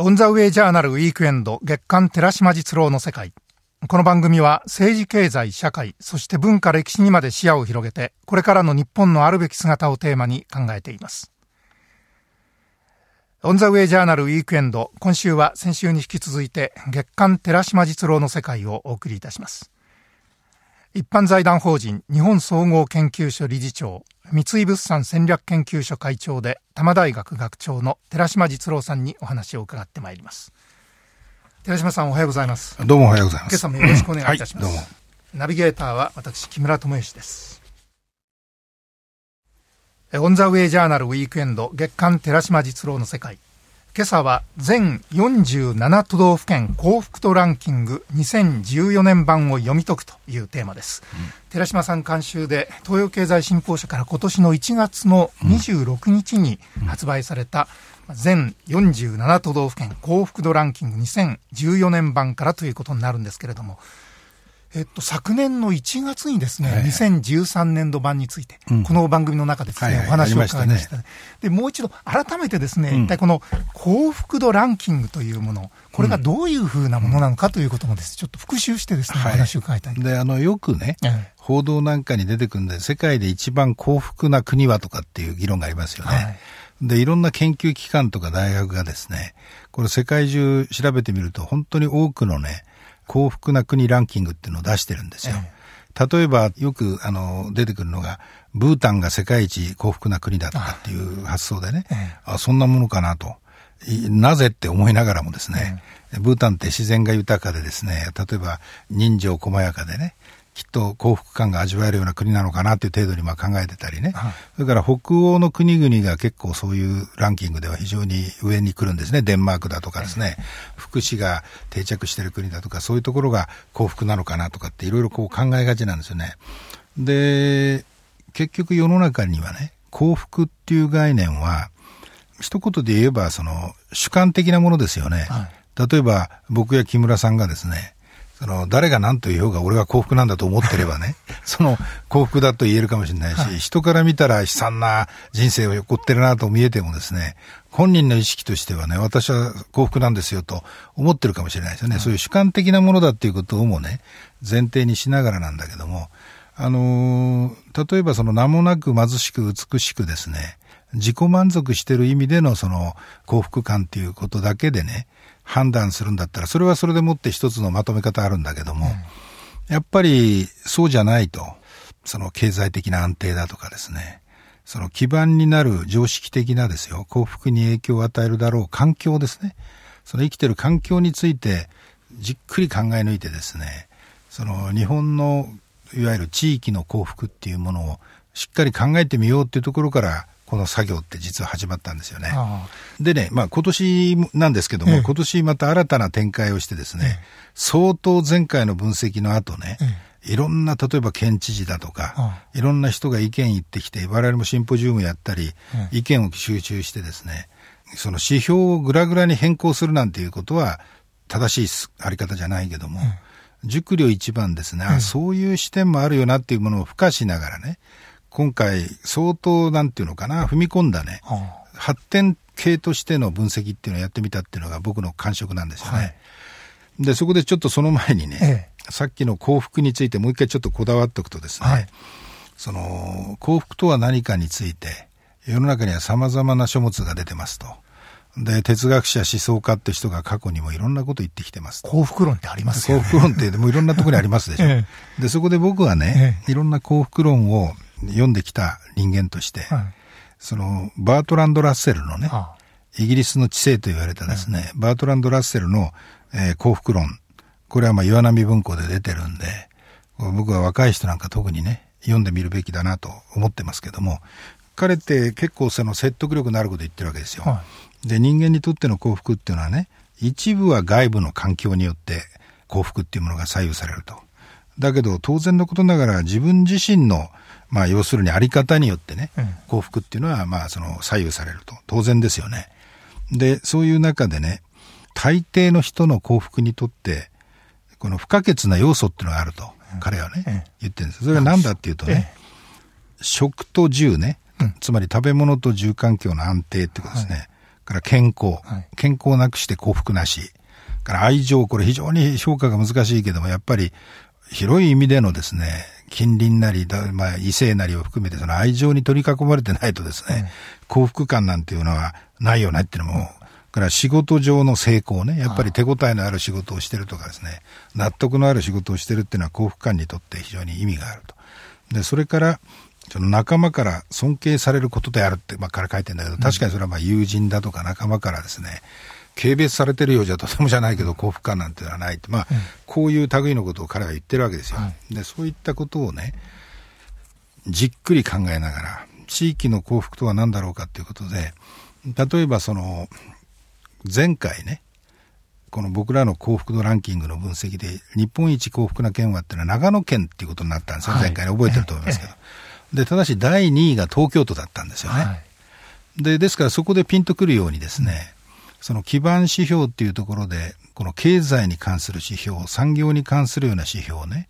オンザウェイジャーナルウィークエンド月刊寺島実郎の世界。この番組は政治経済社会、そして文化歴史にまで視野を広げて、これからの日本のあるべき姿をテーマに考えています。オンザウェイジャーナルウィークエンド、今週は先週に引き続いて月刊寺島実郎の世界をお送りいたします。一般財団法人日本総合研究所理事長、三井物産戦略研究所会長で多摩大学学長の寺島実郎さんにお話を伺ってまいります。寺島さんおはようございます。どうもおはようございます。今朝もよろしくお願いいたします。はい。ナビゲーターは私木村智之です。オンザウェイジャーナルウィークエンド月刊寺島実郎の世界。今朝は全47都道府県幸福度ランキング2014年版を読み解くというテーマです、うん、寺島さん監修で東洋経済新報社から今年の1月の26日に発売された全47都道府県幸福度ランキング2014年版からということになるんですけれどもえっと、昨年の1月にですね、はいはい、2013年度版について、うん、この番組の中でですね、はいはい、お話を伺いました、ね、で、もう一度改めてですね、うん、一体この幸福度ランキングというもの、これがどういうふうなものなのかということもです、ね、ちょっと復習してですね、お話を伺いたい。で、あの、よくね、報道なんかに出てくるんで、世界で一番幸福な国はとかっていう議論がありますよね。はい。で、いろんな研究機関とか大学がですね、これ世界中調べてみると本当に多くのね、幸福な国ランキングっていうのを出してるんですよ。例えば、よく、あの、出てくるのが、ブータンが世界一幸福な国だとかっていう発想でね、あそんなものかなと。なぜって思いながらもですね、ブータンって自然が豊かでですね、例えば人情細やかでね、きっと幸福感が味わえるような国なのかなという程度にまあ考えてたりね、はい、それから北欧の国々が結構そういうランキングでは非常に上に来るんですね、デンマークだとかですね、福祉が定着している国だとか、そういうところが幸福なのかなとかっていろいろこう考えがちなんですよね。で、結局世の中にはね、幸福っていう概念は、一言で言えば、その、主観的なものですよね。はい、例えば、僕や木村さんがですね、その、誰が何と言おうが俺は幸福なんだと思ってればね、その幸福だと言えるかもしれないし、はい、人から見たら悲惨な人生を送ってるなと見えてもですね、本人の意識としてはね、私は幸福なんですよと思ってるかもしれないですよね。はい、そういう主観的なものだっていうことをもね、前提にしながらなんだけども、あのー、例えばその名もなく貧しく美しくですね、自己満足してる意味でのその幸福感っていうことだけでね、判断するんだったら、それはそれでもって一つのまとめ方あるんだけども、うん、やっぱりそうじゃないと、その経済的な安定だとかですね、その基盤になる常識的なですよ、幸福に影響を与えるだろう環境ですね。その生きてる環境についてじっくり考え抜いてですね、その日本のいわゆる地域の幸福っていうものをしっかり考えてみようっていうところからこの作業って実は始まったんですよね。でね、まあ今年なんですけども、ええ、今年また新たな展開をしてですね、え、相当前回の分析の後ね、いろんな、例えば県知事だとか、いろんな人が意見言ってきて、我々もシンポジウムやったり、意見を集中してですね、その指標をぐらぐらに変更するなんていうことは、正しいあり方じゃないけども、熟慮一番ですね、あそういう視点もあるよなっていうものを付加しながらね、今回相当なんていうのかな、踏み込んだね、はあ、発展系としての分析っていうのをやってみたっていうのが僕の感触なんですよね。はい、で、そこでちょっとその前にね、ええ、さっきの幸福についてもう一回ちょっとこだわっておくとですね、はい、その幸福とは何かについて、世の中には様々な書物が出てますと。で、哲学者、思想家って人が過去にもいろんなこと言ってきてます。幸福論ってありますよね。幸福論ってもういろんなところにありますでしょ。ええ、で、そこで僕はね、え、いろんな幸福論を読んできた人間として、はい、その、バートランド・ラッセルのね、はあ、イギリスの知性と言われたですね、バートランド・ラッセルの、えー、幸福論、これはまあ岩波文庫で出てるんで、僕は若い人なんか特にね、読んでみるべきだなと思ってますけども、彼って結構その説得力のあること言ってるわけですよ。はい、で、人間にとっての幸福っていうのはね、一部は外部の環境によって幸福っていうものが左右されると。だけど当然のことながら自分自身のまあ、要するにあり方によってね、幸福っていうのは、まあ、その左右されると。当然ですよね。で、そういう中でね、大抵の人の幸福にとって、この不可欠な要素っていうのがあると、彼はね、言ってるんです。それは何だっていうとね、食と住ね、つまり食べ物と住環境の安定ってことですね。から健康、はい、健康なくして幸福なし、から愛情、これ非常に評価が難しいけども、やっぱり広い意味でのですね、近隣なり、まあ、異性なりを含めて、その愛情に取り囲まれてないとですね、幸福感なんていうのはないよねっていうのも、から仕事上の成功ね、やっぱり手応えのある仕事をしてるとかですね、納得のある仕事をしてるっていうのは幸福感にとって非常に意味があると。で、それから、その仲間から尊敬されることであるって、まあ、から書いてんだけど、確かにそれはまあ友人だとか仲間からですね、軽蔑されてるようじゃとてもじゃないけど幸福感なんてのはないって、まあ、こういう類のことを彼は言ってるわけですよ。で、そういったことをね、じっくり考えながら、地域の幸福とは何だろうかということで、例えばその、前回ね、この僕らの幸福度ランキングの分析で、日本一幸福な県はっていうのは長野県っていうことになったんですよ、はい、前回ね、覚えてると思いますけど。で、ただし第2位が東京都だったんですよね。はい、で、ですからそこでピンとくるようにですね、その基盤指標っていうところで、この経済に関する指標、産業に関するような指標ね、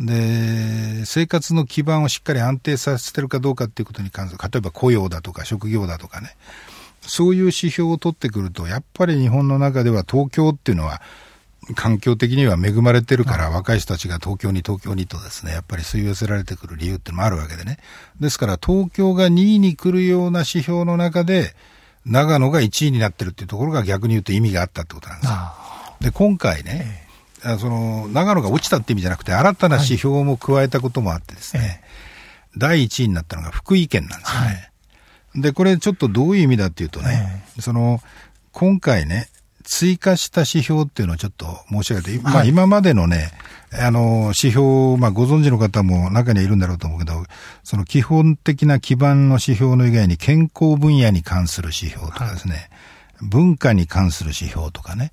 で、生活の基盤をしっかり安定させてるかどうかっていうことに関する、例えば雇用だとか職業だとかね、そういう指標を取ってくると、やっぱり日本の中では東京っていうのは、環境的には恵まれてるから、若い人たちが東京に東京にとですね、やっぱり吸い寄せられてくる理由っていうのもあるわけでね。ですから、東京が2位に来るような指標の中で、長野が1位になってるっていうところが逆に言うと意味があったってことなんですよ。で、今回ね、ええ、その、長野が落ちたって意味じゃなくて、新たな指標も加えたこともあってですね、はい、第1位になったのが福井県なんですよね。はい、で、これちょっとどういう意味だっていうとね、え、その、今回ね、追加した指標っていうのをちょっと申し上げて、まあ今までのね、あの、指標、まあご存知の方も中にはいるんだろうと思うけど、その基本的な基盤の指標の以外に健康分野に関する指標とかですね、はい、文化に関する指標とかね、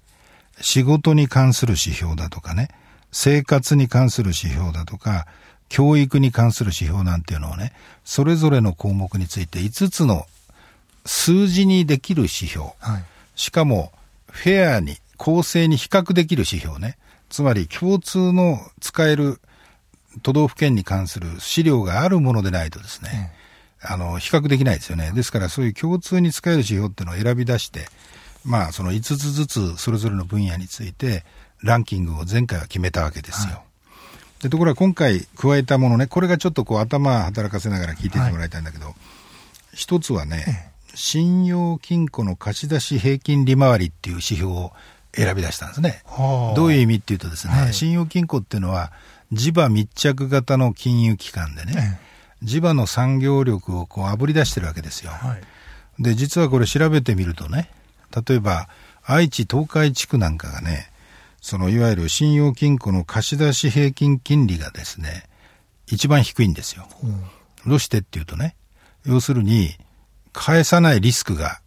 仕事に関する指標だとかね、生活に関する指標だとか、教育に関する指標なんていうのをね、それぞれの項目について5つの数字にできる指標、はい、しかもフェアに、公正に比較できる指標ね。つまり共通の使える都道府県に関する資料があるものでないとですね、うん、あの、比較できないですよね。ですからそういう共通に使える指標っていうのを選び出して、まあその5つずつそれぞれの分野についてランキングを前回は決めたわけですよ。はい、でところが今回加えたものね、これがちょっとこう頭働かせながら聞いていてもらいたいんだけど、はい、一つはね、信用金庫の貸出平均利回りっていう指標を選び出したんですね。どういう意味っていうとですね、はい、信用金庫っていうのは地場密着型の金融機関でね、地場の産業力をこうあぶり出してるわけですよ。はい、で、実はこれ調べてみるとね、例えば愛知東海地区なんかがね、そのいわゆる信用金庫の貸出平均金利がですね、一番低いんですよ。どうしてっていうとね、要するに、返さないリスクが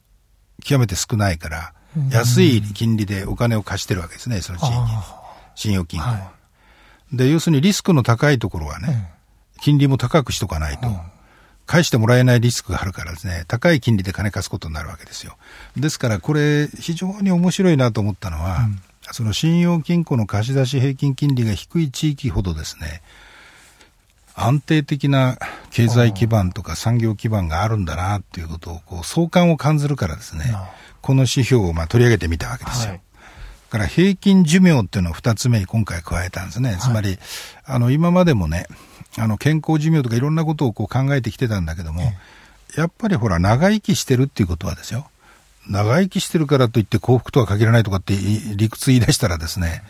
極めて少ないから、安い金利でお金を貸してるわけですね、その地域に。信用金庫は、はい。で、要するにリスクの高いところはね、金利も高くしとかないと。返してもらえないリスクがあるからですね、高い金利で金貸すことになるわけですよ。ですからこれ非常に面白いなと思ったのは、うん、その信用金庫の貸し出し平均金利が低い地域ほどですね、安定的な経済基盤とか産業基盤があるんだなっていうことをこう相関を感じるからですね、この指標をまあ取り上げてみたわけですよ。はい、から平均寿命っていうのを二つ目に今回加えたんですね。つまり、あの今までもね、あの健康寿命とかいろんなことをこう考えてきてたんだけども、やっぱりほら長生きしてるっていうことはですよ。長生きしてるからといって幸福とは限らないとかって理屈言い出したらですね、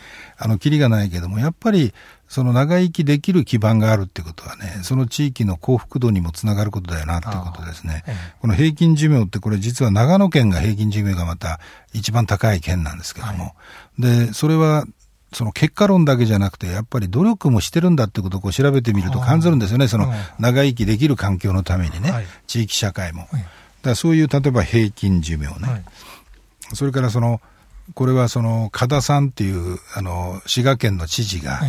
あの、キリがないけども、やっぱり、その長生きできる基盤があるってことはね、その地域の幸福度にもつながることだよなっていうことですね。ええ、この平均寿命ってこれ実は長野県が平均寿命がまた一番高い県なんですけども、はい、で、それはその結果論だけじゃなくて、やっぱり努力もしてるんだってことをこう調べてみると感じるんですよね。その長生きできる環境のためにね、はい、地域社会も。はい。だそういう例えば平均寿命ね、はい、それからそのこれはその加田さんっていうあの滋賀県の知事が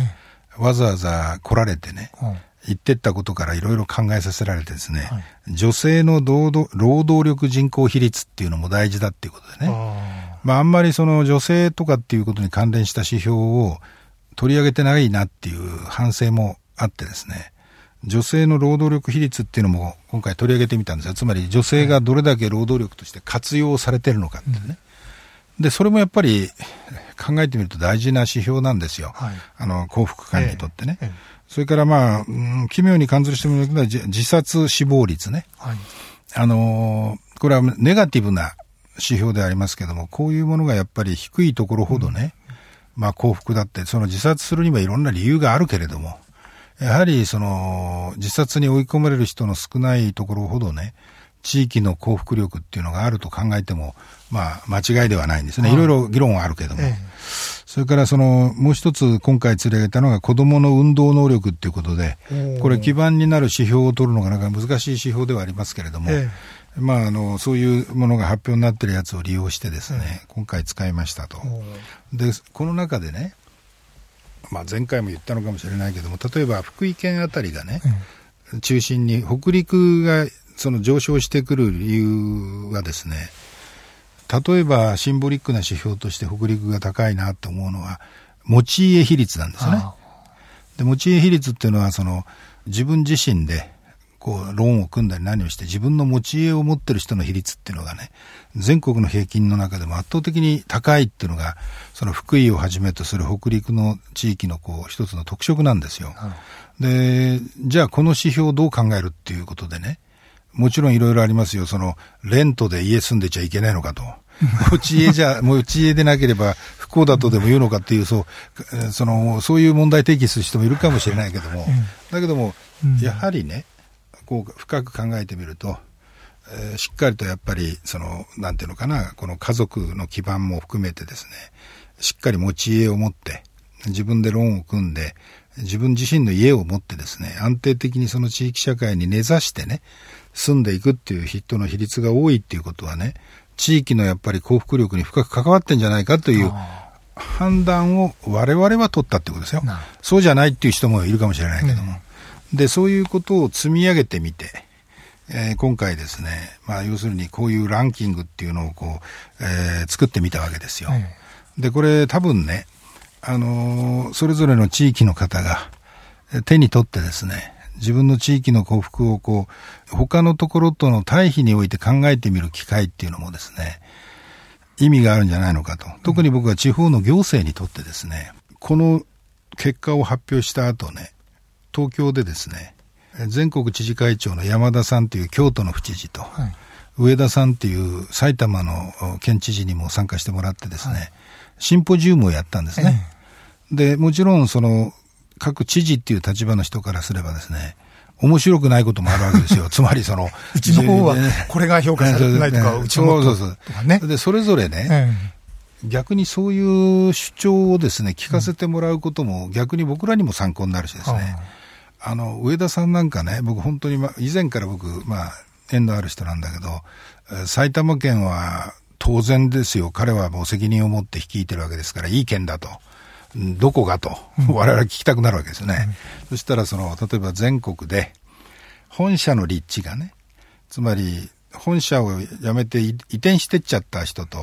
わざわざ来られてね、はい、言ってったことからいろいろ考えさせられてですね、はい、女性の労働力人口比率っていうのも大事だっていうことでね、あ。まあ、あんまりその女性とかっていうことに関連した指標を取り上げてないなっていう反省もあってですね、女性の労働力比率っていうのも今回取り上げてみたんですよ。つまり女性がどれだけ労働力として活用されてるのかってね。で、それもやっぱり考えてみると大事な指標なんですよ。はい、あの、幸福感にとってね。ええそれからまあ、うん、奇妙に感じる人もいるけど、自殺死亡率ね。はい、あのー、これはネガティブな指標でありますけども、こういうものがやっぱり低いところほどね、うん、まあ幸福だって、その自殺するにはいろんな理由があるけれども、やはりその自殺に追い込まれる人の少ないところほどね、地域の幸福力っていうのがあると考えても、まあ、間違いではないんですね。い。ろいろ議論はあるけども。ええ、それからその、もう一つ今回連れ上げたのが子供の運動能力っていうことで、これ基盤になる指標を取るのがなかなか難しい指標ではありますけれども、え、まあ、あの、そういうものが発表になってるやつを利用してですね、今回使いましたと。で、この中でね、まあ、前回も言ったのかもしれないけども、例えば福井県あたりがね、中心に北陸がその上昇してくる理由はですね、例えばシンボリックな指標として北陸が高いなと思うのは、持ち家比率なんですね。で、持ち家比率っていうのは、その、自分自身で、こう、ローンを組んだり何をして、自分の持ち家を持ってる人の比率っていうのがね、全国の平均の中でも圧倒的に高いっていうのが、その福井をはじめとする北陸の地域のこう、一つの特色なんですよ。で、じゃあこの指標をどう考えるっていうことでね、もちろんいろいろありますよ。その、レントで家住んでちゃいけないのかと。持ち家じゃ、持ち家でなければ不幸だとでも言うのかっていう、そう、その、そういう問題提起する人もいるかもしれないけども、だけども、やはりね、こう、深く考えてみると、えー、しっかりとやっぱり、その、なんていうのかな、この家族の基盤も含めてですね、しっかり持ち家を持って、自分でローンを組んで、自分自身の家を持ってですね、安定的にその地域社会に根ざしてね、住んでいくっていう人の比率が多いっていうことはね、地域のやっぱり幸福力に深く関わってんじゃないかという判断を我々は取ったってことですよ。そうじゃないっていう人もいるかもしれないけども。うん、で、そういうことを積み上げてみて、えー、今回ですね、まあ要するにこういうランキングっていうのをこう、えー、作ってみたわけですよ。で、これ多分ね、あのー、それぞれの地域の方が手に取ってですね、自分の地域の幸福をこう、他のところとの対比において考えてみる機会っていうのもですね、意味があるんじゃないのかと。特に僕は地方の行政にとってですね、この結果を発表した後ね、東京でですね、全国知事会長の山田さんという京都の府知事と、はい、上田さんっていう埼玉の県知事にも参加してもらってですね、はい、シンポジウムをやったんですね。えで、もちろんその各知事っていう立場の人からすればですね、面白くないこともあるわけですよ。つまりその、うちの方はこれが評価されないとか、うちのそうそうそう。ね。で、それぞれね、逆にそういう主張をですね、聞かせてもらうことも逆に僕らにも参考になるしですね。あの、上田さんなんかね、僕本当に、ま、以前から僕、まあ、縁のある人なんだけど、埼玉県は当然ですよ。彼はもう責任を持って率いてるわけですから、いい県だと。どこがと、我々聞きたくなるわけですよね。うん、そしたら、その、例えば全国で、本社の立地がね、つまり、本社を辞めて移転してっちゃった人と、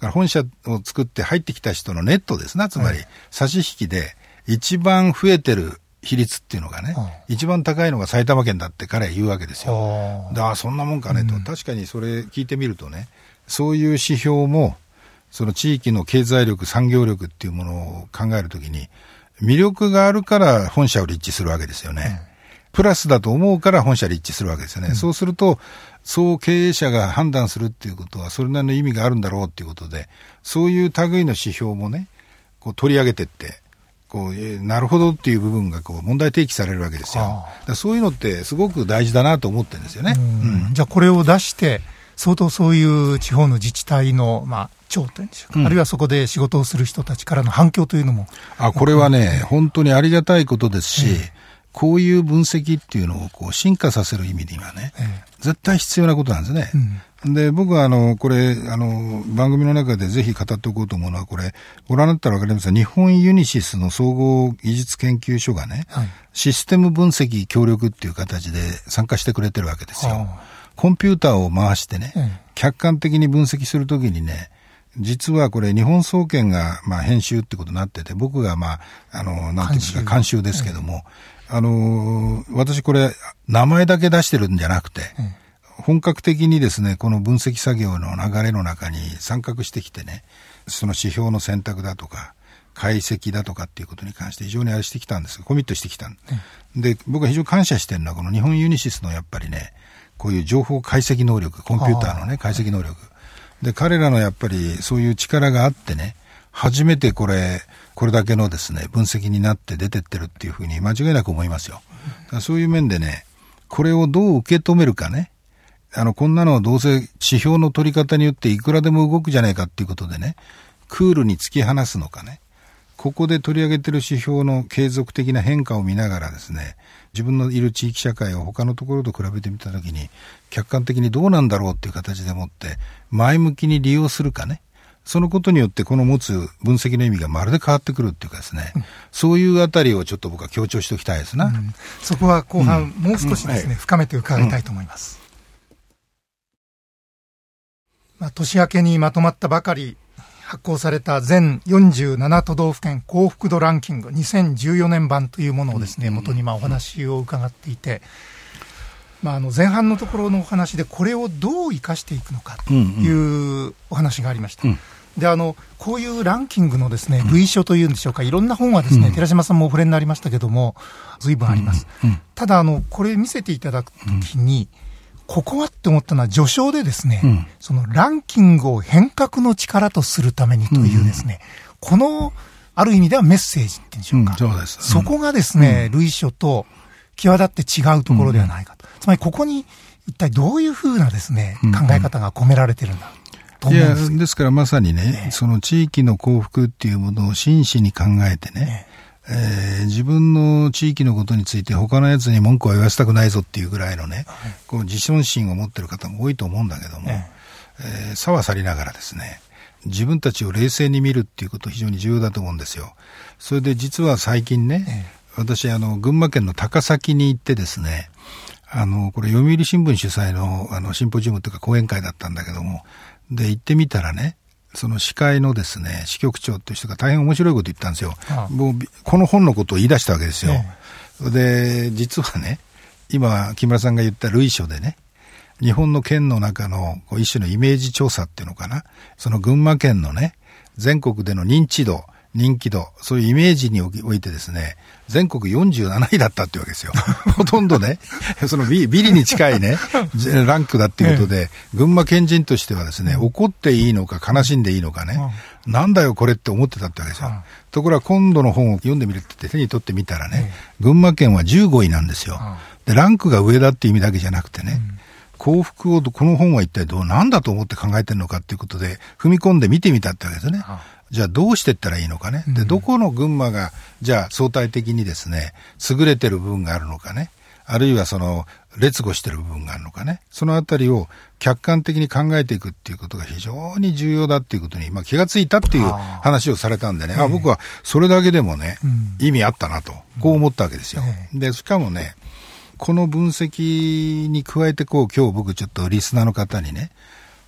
うん、本社を作って入ってきた人のネットですな、つまり、差し引きで、一番増えてる比率っていうのがね、うん、一番高いのが埼玉県だって彼は言うわけですよ。だあ、そんなもんかねと、うん、確かにそれ聞いてみるとね、そういう指標も、その地域の経済力、産業力っていうものを考えるときに、魅力があるから本社を立地するわけですよね。うん、プラスだと思うから本社立地するわけですよね。うん、そうすると、そう経営者が判断するっていうことは、それなりの意味があるんだろうっていうことで、そういう類の指標もね、こう取り上げてって、こう、えー、なるほどっていう部分がこう問題提起されるわけですよ。そういうのってすごく大事だなと思ってるんですよね。うん、じゃあこれを出して、相当そういう地方の自治体の、まあ、長というんでしょうか、うん、あるいはそこで仕事をする人たちからの反響というのも。あ、これはね、本当にありがたいことですし、えー、こういう分析っていうのをこう進化させる意味ではね、えー、絶対必要なことなんですね。うん、で、僕はあの、これ、あの、番組の中でぜひ語っておこうと思うのは、これ、ご覧になったらわかりますが、日本ユニシスの総合技術研究所がね、はい、システム分析協力っていう形で参加してくれてるわけですよ。コンピューターを回してね、客観的に分析するときにね、実はこれ日本総研がまあ編集ってことになってて、僕がまあ、あの、なんていうんですか、監修ですけども、あのー、私これ、名前だけ出してるんじゃなくて、本格的にですね、この分析作業の流れの中に参画してきてね、その指標の選択だとか、解析だとかっていうことに関して非常にあれしてきたんです。コミットしてきた、うん、で、僕は非常に感謝してるのは、この日本ユニシスのやっぱりね、こういう情報解析能力、コンピューターのね、解析能力。で、彼らのやっぱりそういう力があってね、初めてこれ、これだけのですね、分析になって出てってるっていうふうに間違いなく思いますよ。そういう面でね、これをどう受け止めるかね、あの、こんなのはどうせ指標の取り方によっていくらでも動くじゃないかっていうことでね、クールに突き放すのかね、ここで取り上げてる指標の継続的な変化を見ながらですね、自分のいる地域社会を他のところと比べてみたときに、客観的にどうなんだろうっていう形でもって、前向きに利用するかね、そのことによってこの持つ分析の意味がまるで変わってくるっていうかですね、うん、そういうあたりをちょっと僕は強調しておきたいですな。うん、そこは後半、もう少しですね、深めて伺いたいと思います。まあ、年明けにまとまったばかり発行された全47都道府県幸福度ランキング2014年版というものをですね、元にまあお話を伺っていて、まあ、あの前半のところのお話でこれをどう生かしていくのかというお話がありました。であのこういうランキングのですね類書というんでしょうか、いろんな本はですね、寺島さんもお触れになりましたけども、ずいぶんあります。ただあの、これ見せていただくときに、ここはって思ったのは序章でですね、うん、そのランキングを変革の力とするためにというですね、うん、この、ある意味ではメッセージってんでしょうか。うん、そうです。そこがですね、類書と際立って違うところではないかと。つまりここに一体どういうふうなですね、考え方が込められてるんだ。いや、ですからまさにね、ねその地域の幸福っていうものを真摯に考えてね、ねえー、自分の地域のことについて他のやつに文句は言わせたくないぞっていうぐらいのね、はい、こう自尊心を持ってる方も多いと思うんだけども、ええ。ー、差は去りながらですね、自分たちを冷静に見るっていうこと非常に重要だと思うんですよ。それで実は最近ね、ええ、私あの、群馬県の高崎に行ってですね、あの、これ読売新聞主催のあのシンポジウムというか講演会だったんだけども、で、行ってみたらね、その司会のですね、支局長という人が大変面白いこと言ったんですよ。ああもう、この本のことを言い出したわけですよ。ええ、で、実はね、今、木村さんが言った類書でね、日本の県の中の一種のイメージ調査っていうのかな。その群馬県のね、全国での認知度、人気度、そういうイメージにおいてですね、全国47位だったっていうわけですよ。ほとんどね、そのビビリに近いね、ランクだっていうことで、群馬県人としてはですね、怒っていいのか悲しんでいいのかね、なんだよこれって思ってたってわけですよ。ところが今度の本を読んでみるって手に取ってみたらね、群馬県は15位なんですよ。で、ランクが上だって意味だけじゃなくてね、幸福をこの本は一体どうなんだと思って考えてるのかっていうことで踏み込んで見てみたってわけですね。じゃあどうしていったらいいのかね。で、どこの群馬が、じゃあ相対的にですね、優れてる部分があるのかね。あるいはその、劣後してる部分があるのかね。そのあたりを客観的に考えていくっていうことが非常に重要だっていうことに、まあ、気がついたっていう話をされたんでね、あ僕はそれだけでもね、意味あったなと、こう思ったわけですよ。で、しかもね、この分析に加えてこう、今日僕ちょっとリスナーの方にね、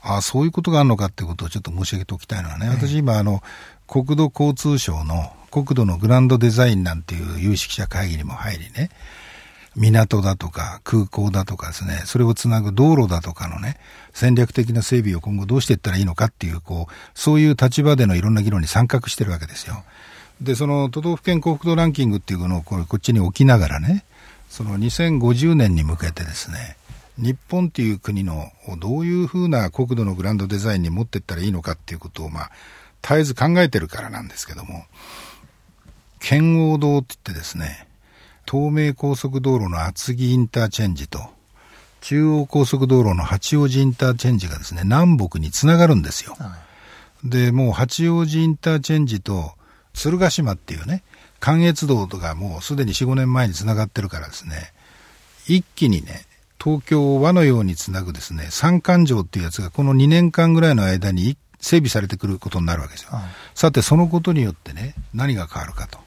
ああ、そういうことがあるのかっていうことをちょっと申し上げておきたいのはね、私今あの、国土交通省の国土のグランドデザインなんていう有識者会議にも入りね、港だとか空港だとかですね、それをつなぐ道路だとかのね、戦略的な整備を今後どうしていったらいいのかっていう、こう、そういう立場でのいろんな議論に参画してるわけですよ。で、その都道府県幸福度ランキングっていうのをこれこっちに置きながらね、その2050年に向けてですね、日本っていう国のどういうふうな国土のグランドデザインに持っていったらいいのかっていうことを、まあ、絶えず考えてるからなんですけども、圏央道って言ってですね、東名高速道路の厚木インターチェンジと、中央高速道路の八王子インターチェンジがですね、南北につながるんですよ。はい、で、もう八王子インターチェンジと鶴ヶ島っていうね、関越道とかもうすでに4、5年前につながってるからですね、一気にね、東京を輪のようにつなぐですね、三環状っていうやつがこの2年間ぐらいの間に整備されてくることになるわけですよ。はい、さて、そのことによってね、何が変わるかと。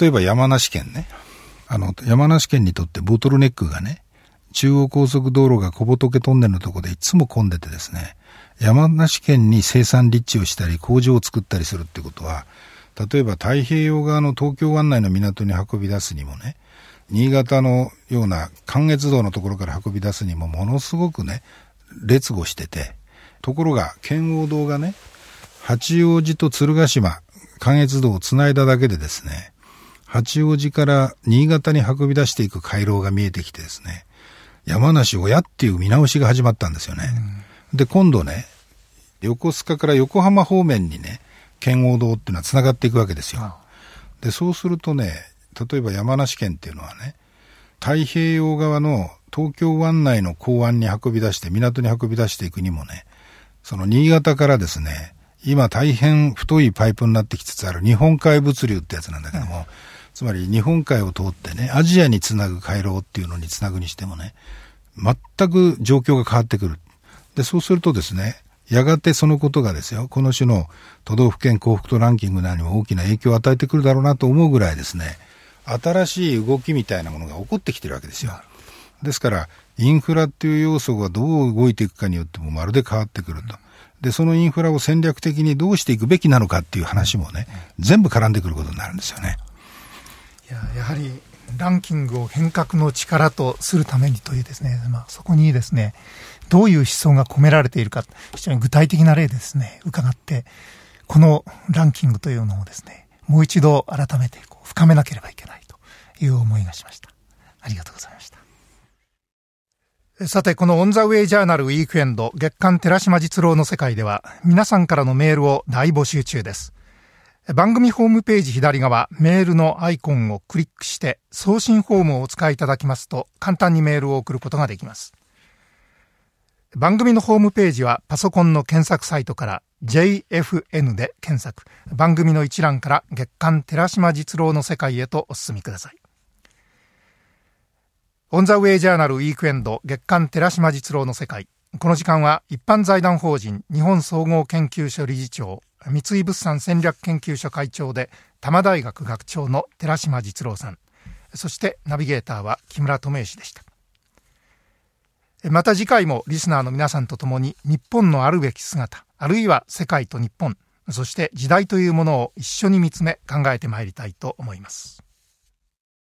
例えば山梨県ね、あの、山梨県にとってボトルネックがね、中央高速道路が小仏トンネルのところでいつも混んでてですね、山梨県に生産立地をしたり工場を作ったりするってことは、例えば太平洋側の東京湾内の港に運び出すにもね、新潟のような関越道のところから運び出すにもものすごくね、劣後してて、ところが圏央道がね、八王子と鶴ヶ島、関越道をつないだだけでですね、八王子から新潟に運び出していく回廊が見えてきてですね、山梨親っていう見直しが始まったんですよね。うん、で、今度ね、横須賀から横浜方面にね、圏央道っていうのは繋がっていくわけですよ。で、そうするとね、例えば山梨県っていうのはね、太平洋側の東京湾内の港湾に運び出して、港に運び出していくにもね、その新潟からですね、今大変太いパイプになってきつつある日本海物流ってやつなんだけども、つまり日本海を通ってね、アジアにつなぐ回廊っていうのにつなぐにしてもね、全く状況が変わってくる。で、そうするとですね、やがてそのことがですよ、この種の都道府県幸福度ランキングなにも大きな影響を与えてくるだろうなと思うぐらいですね、新しい動きみたいなものが起こってきてるわけですよ。ですから、インフラっていう要素がどう動いていくかによってもまるで変わってくると。で、そのインフラを戦略的にどうしていくべきなのかっていう話もね、全部絡んでくることになるんですよね。いや、やはり、ランキングを変革の力とするためにというですね、まあ、そこにですね、どういう思想が込められているか、非常に具体的な例でですね、伺って、このランキングというのをですね、もう一度改めてこう深めなければいけないという思いがしました。ありがとうございました。さて、このオンザウェイジャーナルウィークエンド月刊寺島実郎の世界では皆さんからのメールを大募集中です。番組ホームページ左側メールのアイコンをクリックして送信フォームをお使いいただきますと簡単にメールを送ることができます。番組のホームページはパソコンの検索サイトから JFN で検索番組の一覧から月刊寺島実郎の世界へとお進みください。オンザウェイジャーナルウィークエンド月刊寺島実郎の世界。この時間は一般財団法人日本総合研究所理事長、三井物産戦略研究所会長で多摩大学学長の寺島実郎さん。そしてナビゲーターは木村智之でした。また次回もリスナーの皆さんと共に日本のあるべき姿、あるいは世界と日本、そして時代というものを一緒に見つめ考えてまいりたいと思います。